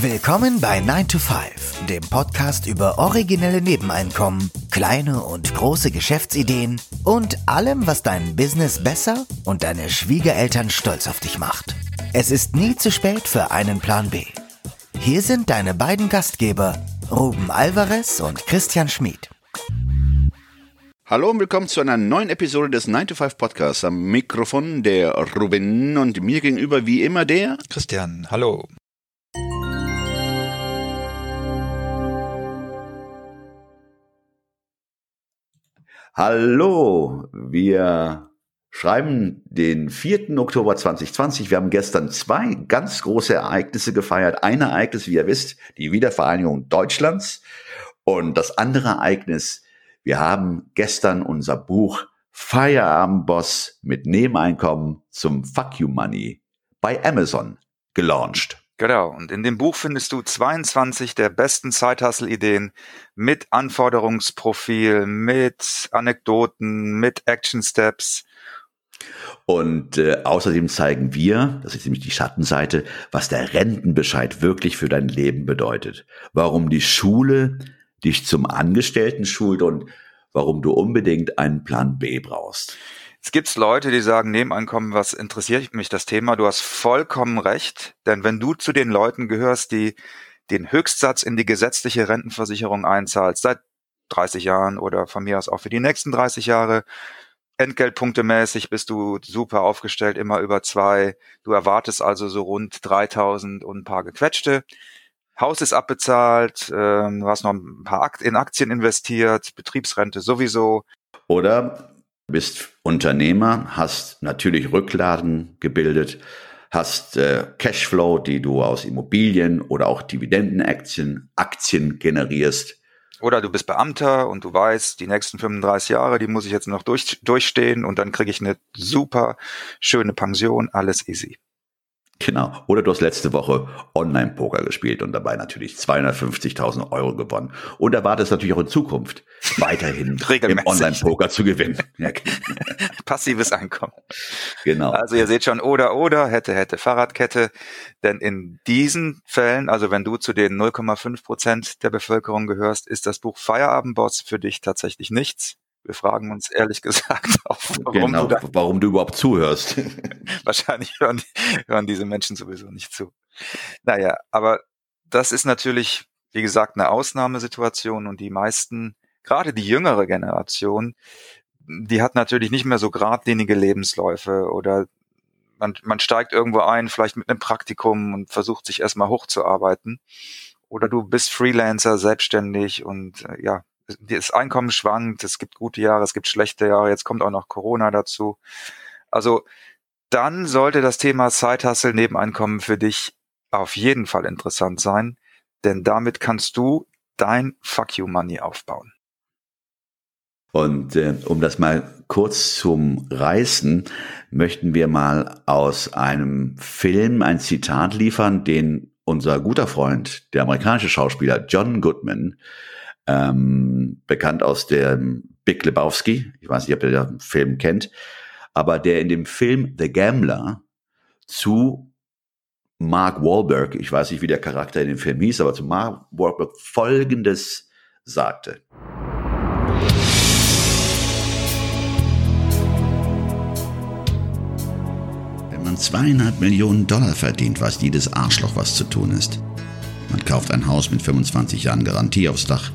Willkommen bei 9 to 5, dem Podcast über originelle Nebeneinkommen, kleine und große Geschäftsideen und allem, was dein Business besser und deine Schwiegereltern stolz auf dich macht. Es ist nie zu spät für einen Plan B. Hier sind deine beiden Gastgeber, Ruben Alvarez und Christian Schmid. Hallo und willkommen zu einer neuen Episode des 9 to 5 Podcasts. Am Mikrofon der Ruben und mir gegenüber wie immer der Christian. Hallo. Hallo, wir schreiben den 4. Oktober 2020. Wir haben gestern zwei ganz große Ereignisse gefeiert. Ein Ereignis, wie ihr wisst, die Wiedervereinigung Deutschlands. Und das andere Ereignis, wir haben gestern unser Buch Feierabendboss mit Nebeneinkommen zum Fuck You Money bei Amazon gelauncht. Genau. Und in dem Buch findest du 22 der besten Side-Hustle-Ideen mit Anforderungsprofil, mit Anekdoten, mit Action-Steps. Und äh, außerdem zeigen wir, das ist nämlich die Schattenseite, was der Rentenbescheid wirklich für dein Leben bedeutet. Warum die Schule dich zum Angestellten schult und warum du unbedingt einen Plan B brauchst. Es gibt Leute, die sagen, Nebeneinkommen, was interessiert mich das Thema? Du hast vollkommen recht, denn wenn du zu den Leuten gehörst, die den Höchstsatz in die gesetzliche Rentenversicherung einzahlst, seit 30 Jahren oder von mir aus auch für die nächsten 30 Jahre, Entgeltpunktemäßig bist du super aufgestellt, immer über zwei. Du erwartest also so rund 3000 und ein paar gequetschte. Haus ist abbezahlt, ähm, du hast noch ein paar in Aktien investiert, Betriebsrente sowieso. Oder bist Unternehmer, hast natürlich Rücklagen gebildet, hast äh, Cashflow, die du aus Immobilien oder auch Dividendenaktien Aktien generierst. Oder du bist Beamter und du weißt, die nächsten 35 Jahre, die muss ich jetzt noch durch, durchstehen und dann kriege ich eine super schöne Pension, alles easy. Genau. Oder du hast letzte Woche Online-Poker gespielt und dabei natürlich 250.000 Euro gewonnen. Und erwartest natürlich auch in Zukunft weiterhin im Online-Poker zu gewinnen. Ja, genau. Passives Einkommen. Genau. Also ihr seht schon, oder, oder, hätte, hätte, Fahrradkette. Denn in diesen Fällen, also wenn du zu den 0,5 Prozent der Bevölkerung gehörst, ist das Buch Feierabendboss für dich tatsächlich nichts. Wir fragen uns ehrlich gesagt auch, warum, genau, du, da, warum du überhaupt zuhörst. Wahrscheinlich hören, hören diese Menschen sowieso nicht zu. Naja, aber das ist natürlich, wie gesagt, eine Ausnahmesituation und die meisten, gerade die jüngere Generation, die hat natürlich nicht mehr so geradlinige Lebensläufe oder man, man steigt irgendwo ein, vielleicht mit einem Praktikum und versucht sich erstmal hochzuarbeiten. Oder du bist Freelancer, selbstständig und äh, ja, das Einkommen schwankt, es gibt gute Jahre, es gibt schlechte Jahre, jetzt kommt auch noch Corona dazu. Also dann sollte das Thema Side-Hustle Nebeneinkommen für dich auf jeden Fall interessant sein, denn damit kannst du dein Fuck You Money aufbauen. Und äh, um das mal kurz zum Reißen, möchten wir mal aus einem Film ein Zitat liefern, den unser guter Freund, der amerikanische Schauspieler John Goodman, ähm, bekannt aus dem Big Lebowski. Ich weiß nicht, ob ihr den Film kennt, aber der in dem Film The Gambler zu Mark Wahlberg, ich weiß nicht, wie der Charakter in dem Film hieß, aber zu Mark Wahlberg Folgendes sagte. Wenn man zweieinhalb Millionen Dollar verdient, weiß jedes Arschloch, was zu tun ist. Man kauft ein Haus mit 25 Jahren Garantie aufs Dach,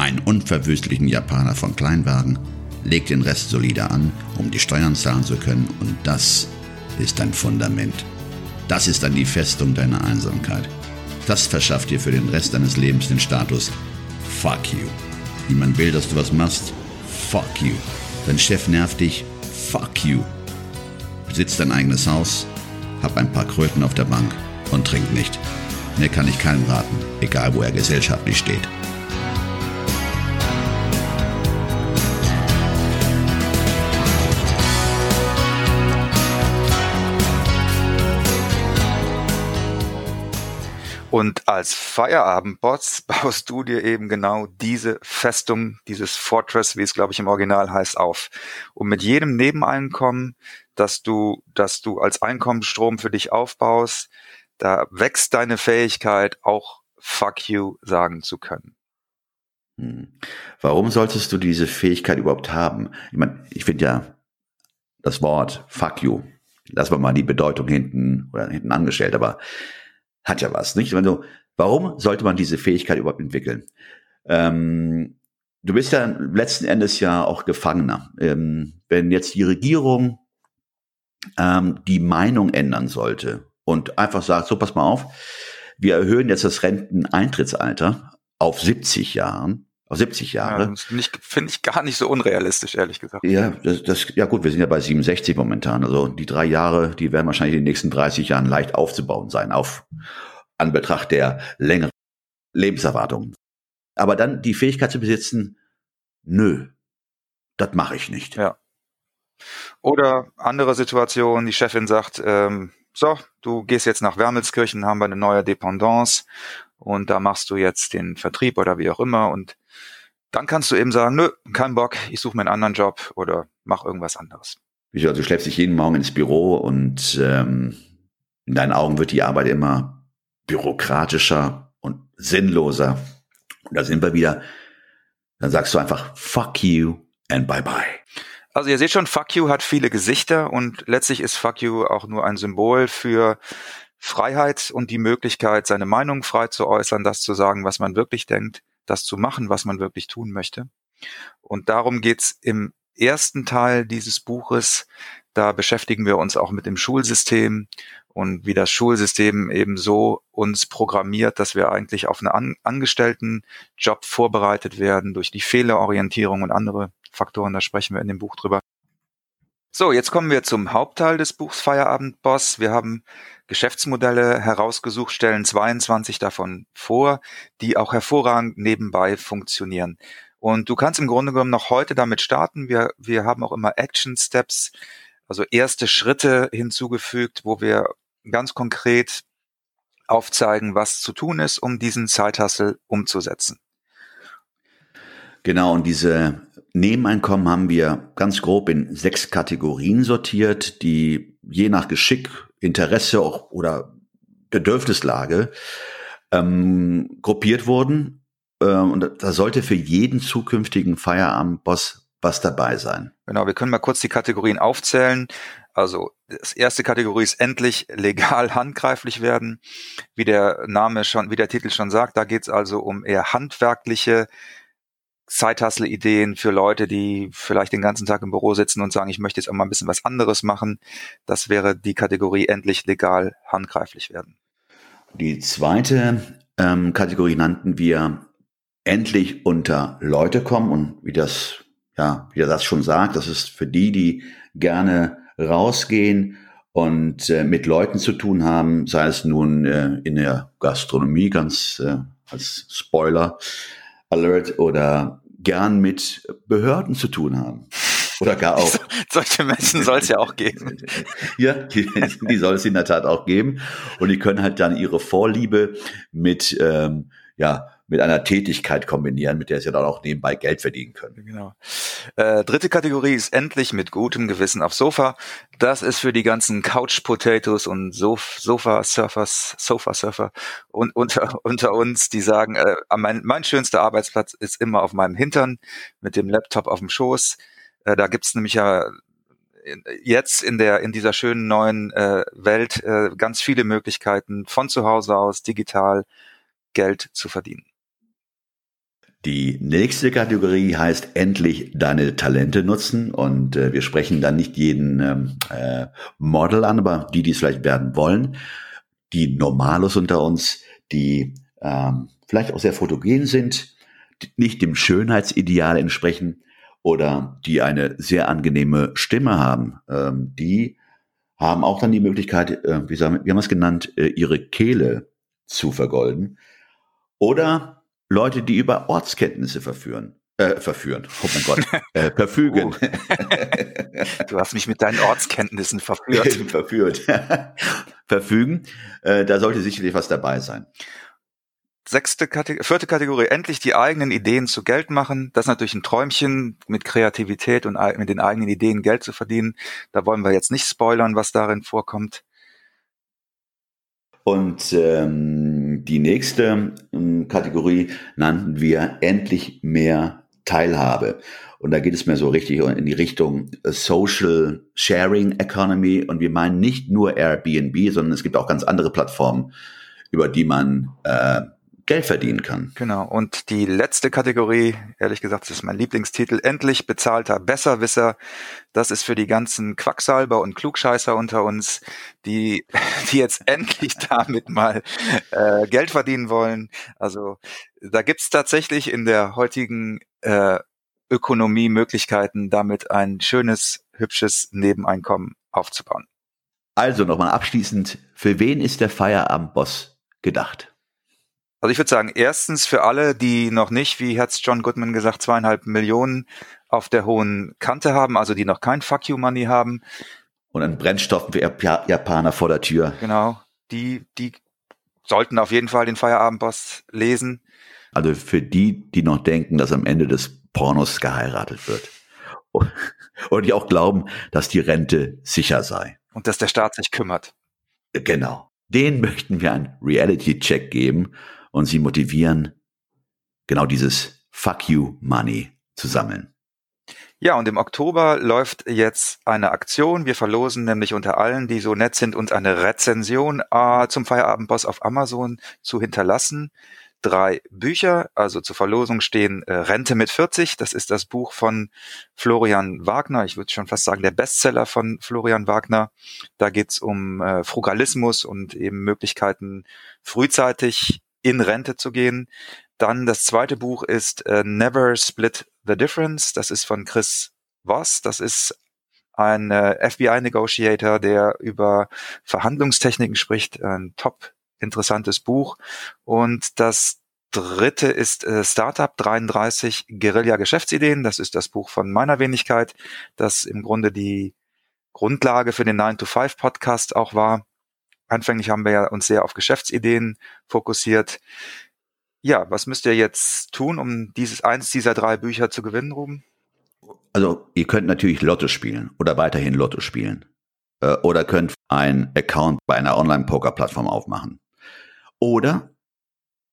einen unverwüstlichen Japaner von Kleinwagen, legt den Rest solide an, um die Steuern zahlen zu können und das ist dein Fundament. Das ist dann die Festung deiner Einsamkeit. Das verschafft dir für den Rest deines Lebens den Status Fuck you. Niemand will, dass du was machst? Fuck you. Dein Chef nervt dich? Fuck you. Besitz dein eigenes Haus, hab ein paar Kröten auf der Bank und trink nicht. Mehr kann ich keinem raten, egal wo er gesellschaftlich steht. Und als Feierabendbots baust du dir eben genau diese Festung, dieses Fortress, wie es glaube ich im Original heißt, auf. Und mit jedem Nebeneinkommen, dass du, dass du als Einkommensstrom für dich aufbaust, Da wächst deine Fähigkeit, auch fuck you sagen zu können. Hm. Warum solltest du diese Fähigkeit überhaupt haben? Ich meine, ich finde ja das Wort fuck you, lassen wir mal die Bedeutung hinten oder hinten angestellt, aber hat ja was, nicht? Also, warum sollte man diese Fähigkeit überhaupt entwickeln? Ähm, du bist ja letzten Endes ja auch Gefangener. Ähm, wenn jetzt die Regierung ähm, die Meinung ändern sollte und einfach sagt, so pass mal auf, wir erhöhen jetzt das Renteneintrittsalter auf 70 Jahren, 70 Jahre. Ja, Finde ich gar nicht so unrealistisch, ehrlich gesagt. Ja, das, das, ja gut, wir sind ja bei 67 momentan. Also die drei Jahre, die werden wahrscheinlich in den nächsten 30 Jahren leicht aufzubauen sein, auf Anbetracht der längeren Lebenserwartung. Aber dann die Fähigkeit zu besitzen, nö, das mache ich nicht. Ja. Oder andere Situation, die Chefin sagt, ähm, so, du gehst jetzt nach Wermelskirchen, haben wir eine neue Dependance und da machst du jetzt den Vertrieb oder wie auch immer und dann kannst du eben sagen, nö, kein Bock, ich suche mir einen anderen Job oder mach irgendwas anderes. Also du schleppst dich jeden Morgen ins Büro und ähm, in deinen Augen wird die Arbeit immer bürokratischer und sinnloser. Und da sind wir wieder. Dann sagst du einfach fuck you and bye bye. Also ihr seht schon, fuck you hat viele Gesichter und letztlich ist fuck you auch nur ein Symbol für Freiheit und die Möglichkeit, seine Meinung frei zu äußern, das zu sagen, was man wirklich denkt das zu machen, was man wirklich tun möchte. Und darum geht's im ersten Teil dieses Buches. Da beschäftigen wir uns auch mit dem Schulsystem und wie das Schulsystem eben so uns programmiert, dass wir eigentlich auf einen An Angestelltenjob vorbereitet werden durch die Fehlerorientierung und andere Faktoren. Da sprechen wir in dem Buch drüber. So, jetzt kommen wir zum Hauptteil des Buchs Feierabend Boss. Wir haben Geschäftsmodelle herausgesucht, stellen 22 davon vor, die auch hervorragend nebenbei funktionieren. Und du kannst im Grunde genommen noch heute damit starten. Wir, wir haben auch immer Action Steps, also erste Schritte hinzugefügt, wo wir ganz konkret aufzeigen, was zu tun ist, um diesen Zeithassel umzusetzen. Genau, und diese Nebeneinkommen haben wir ganz grob in sechs Kategorien sortiert, die je nach Geschick, Interesse auch, oder Bedürfnislage ähm, gruppiert wurden. Ähm, und da sollte für jeden zukünftigen Feierabendboss was dabei sein. Genau, wir können mal kurz die Kategorien aufzählen. Also das erste Kategorie ist endlich legal handgreiflich werden. Wie der Name schon, wie der Titel schon sagt, da geht es also um eher handwerkliche Zeithustle-Ideen für Leute, die vielleicht den ganzen Tag im Büro sitzen und sagen, ich möchte jetzt auch mal ein bisschen was anderes machen. Das wäre die Kategorie endlich legal handgreiflich werden. Die zweite ähm, Kategorie nannten wir endlich unter Leute kommen und wie das, ja, wie das schon sagt, das ist für die, die gerne rausgehen und äh, mit Leuten zu tun haben, sei es nun äh, in der Gastronomie, ganz äh, als Spoiler, Alert oder gern mit Behörden zu tun haben. Oder gar auch. Solche Menschen soll es ja auch geben. ja, die, die soll es in der Tat auch geben. Und die können halt dann ihre Vorliebe mit, ähm, ja, mit einer Tätigkeit kombinieren, mit der sie dann auch nebenbei Geld verdienen können. Genau. Äh, dritte Kategorie ist endlich mit gutem Gewissen aufs Sofa. Das ist für die ganzen Couch Potatoes und Sof Sofa Surfers, Sofa Surfer und unter, unter uns, die sagen, äh, mein, mein schönster Arbeitsplatz ist immer auf meinem Hintern mit dem Laptop auf dem Schoß. Äh, da gibt's nämlich ja jetzt in der in dieser schönen neuen äh, Welt äh, ganz viele Möglichkeiten von zu Hause aus digital Geld zu verdienen. Die nächste Kategorie heißt endlich deine Talente nutzen und äh, wir sprechen dann nicht jeden ähm, äh, Model an, aber die, die es vielleicht werden wollen, die Normalos unter uns, die ähm, vielleicht auch sehr fotogen sind, die nicht dem Schönheitsideal entsprechen oder die eine sehr angenehme Stimme haben, ähm, die haben auch dann die Möglichkeit, äh, wie, sagen, wie haben wir es genannt, äh, ihre Kehle zu vergolden. Oder Leute, die über Ortskenntnisse verführen. Äh, verführen. Oh mein Gott. Äh, verfügen. Uh. Du hast mich mit deinen Ortskenntnissen verführt. verführt. verfügen. Äh, da sollte sicherlich was dabei sein. Sechste Kategorie, vierte Kategorie, endlich die eigenen Ideen zu Geld machen. Das ist natürlich ein Träumchen, mit Kreativität und mit den eigenen Ideen Geld zu verdienen. Da wollen wir jetzt nicht spoilern, was darin vorkommt. Und ähm, die nächste ähm, Kategorie nannten wir endlich mehr Teilhabe. Und da geht es mir so richtig in die Richtung äh, Social Sharing Economy. Und wir meinen nicht nur Airbnb, sondern es gibt auch ganz andere Plattformen, über die man äh, Geld verdienen kann. Genau. Und die letzte Kategorie, ehrlich gesagt, das ist mein Lieblingstitel, endlich bezahlter Besserwisser. Das ist für die ganzen Quacksalber und Klugscheißer unter uns, die, die jetzt endlich damit mal äh, Geld verdienen wollen. Also da gibt's tatsächlich in der heutigen äh, Ökonomie Möglichkeiten, damit ein schönes, hübsches Nebeneinkommen aufzubauen. Also nochmal abschließend, für wen ist der Feierabendboss gedacht? Also ich würde sagen, erstens für alle, die noch nicht, wie hat's John Goodman gesagt, zweieinhalb Millionen auf der hohen Kante haben, also die noch kein Fuck You Money haben. Und einen Brennstoff für Japaner vor der Tür. Genau, die, die sollten auf jeden Fall den Feierabendboss lesen. Also für die, die noch denken, dass am Ende des Pornos geheiratet wird. Und die auch glauben, dass die Rente sicher sei. Und dass der Staat sich kümmert. Genau. Den möchten wir einen Reality-Check geben und sie motivieren, genau dieses Fuck you Money zu sammeln. Ja, und im Oktober läuft jetzt eine Aktion. Wir verlosen nämlich unter allen, die so nett sind, uns eine Rezension äh, zum Feierabendboss auf Amazon zu hinterlassen. Drei Bücher, also zur Verlosung stehen äh, Rente mit 40. Das ist das Buch von Florian Wagner. Ich würde schon fast sagen, der Bestseller von Florian Wagner. Da geht's um äh, Frugalismus und eben Möglichkeiten, frühzeitig in Rente zu gehen. Dann das zweite Buch ist äh, Never Split the Difference. Das ist von Chris Voss. Das ist ein äh, FBI-Negotiator, der über Verhandlungstechniken spricht. Ein top interessantes Buch. Und das dritte ist äh, Startup 33 Guerilla Geschäftsideen. Das ist das Buch von meiner Wenigkeit, das im Grunde die Grundlage für den 9 to 5 Podcast auch war. Anfänglich haben wir ja uns sehr auf Geschäftsideen fokussiert. Ja, was müsst ihr jetzt tun, um dieses eins dieser drei Bücher zu gewinnen, Ruben? Also ihr könnt natürlich Lotto spielen oder weiterhin Lotto spielen. Äh, oder könnt einen Account bei einer Online-Poker-Plattform aufmachen. Oder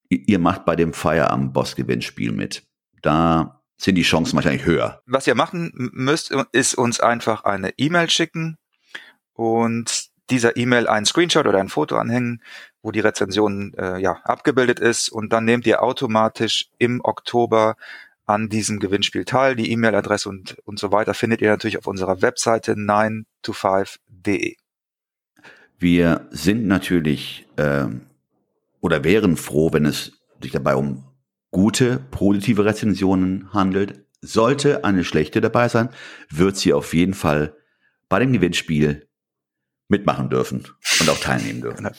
ihr macht bei dem Feierabend-Boss-Gewinnspiel mit. Da sind die Chancen wahrscheinlich höher. Was ihr machen müsst, ist uns einfach eine E-Mail schicken und dieser E-Mail einen Screenshot oder ein Foto anhängen, wo die Rezension äh, ja abgebildet ist und dann nehmt ihr automatisch im Oktober an diesem Gewinnspiel teil. Die E-Mail-Adresse und, und so weiter findet ihr natürlich auf unserer Webseite 9to5.de. Wir sind natürlich äh, oder wären froh, wenn es sich dabei um gute, positive Rezensionen handelt. Sollte eine schlechte dabei sein, wird sie auf jeden Fall bei dem Gewinnspiel mitmachen dürfen und auch teilnehmen dürfen. Genau.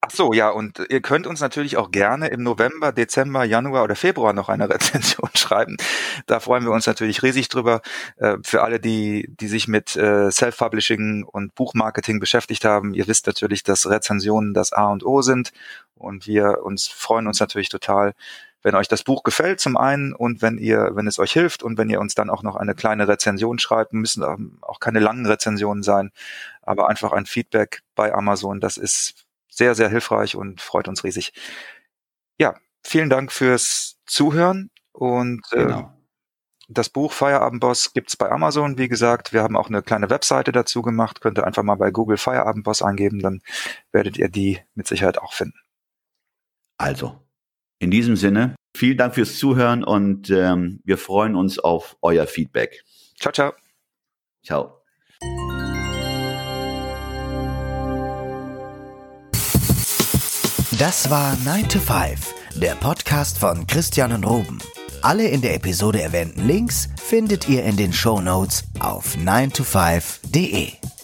Ach so, ja, und ihr könnt uns natürlich auch gerne im November, Dezember, Januar oder Februar noch eine Rezension schreiben. Da freuen wir uns natürlich riesig drüber. Äh, für alle, die, die sich mit äh, Self-Publishing und Buchmarketing beschäftigt haben, ihr wisst natürlich, dass Rezensionen das A und O sind. Und wir uns freuen uns natürlich total, wenn euch das Buch gefällt zum einen und wenn ihr, wenn es euch hilft und wenn ihr uns dann auch noch eine kleine Rezension schreibt, müssen auch keine langen Rezensionen sein, aber einfach ein Feedback bei Amazon, das ist sehr, sehr hilfreich und freut uns riesig. Ja, vielen Dank fürs Zuhören und äh, genau. das Buch Feierabendboss gibt's bei Amazon, wie gesagt. Wir haben auch eine kleine Webseite dazu gemacht. Könnt ihr einfach mal bei Google Feierabendboss eingeben, dann werdet ihr die mit Sicherheit auch finden. Also, in diesem Sinne, vielen Dank fürs Zuhören und ähm, wir freuen uns auf euer Feedback. Ciao, ciao. Ciao. Das war 9 to 5, der Podcast von Christian und Ruben. Alle in der Episode erwähnten Links findet ihr in den Show Notes auf 9to5.de.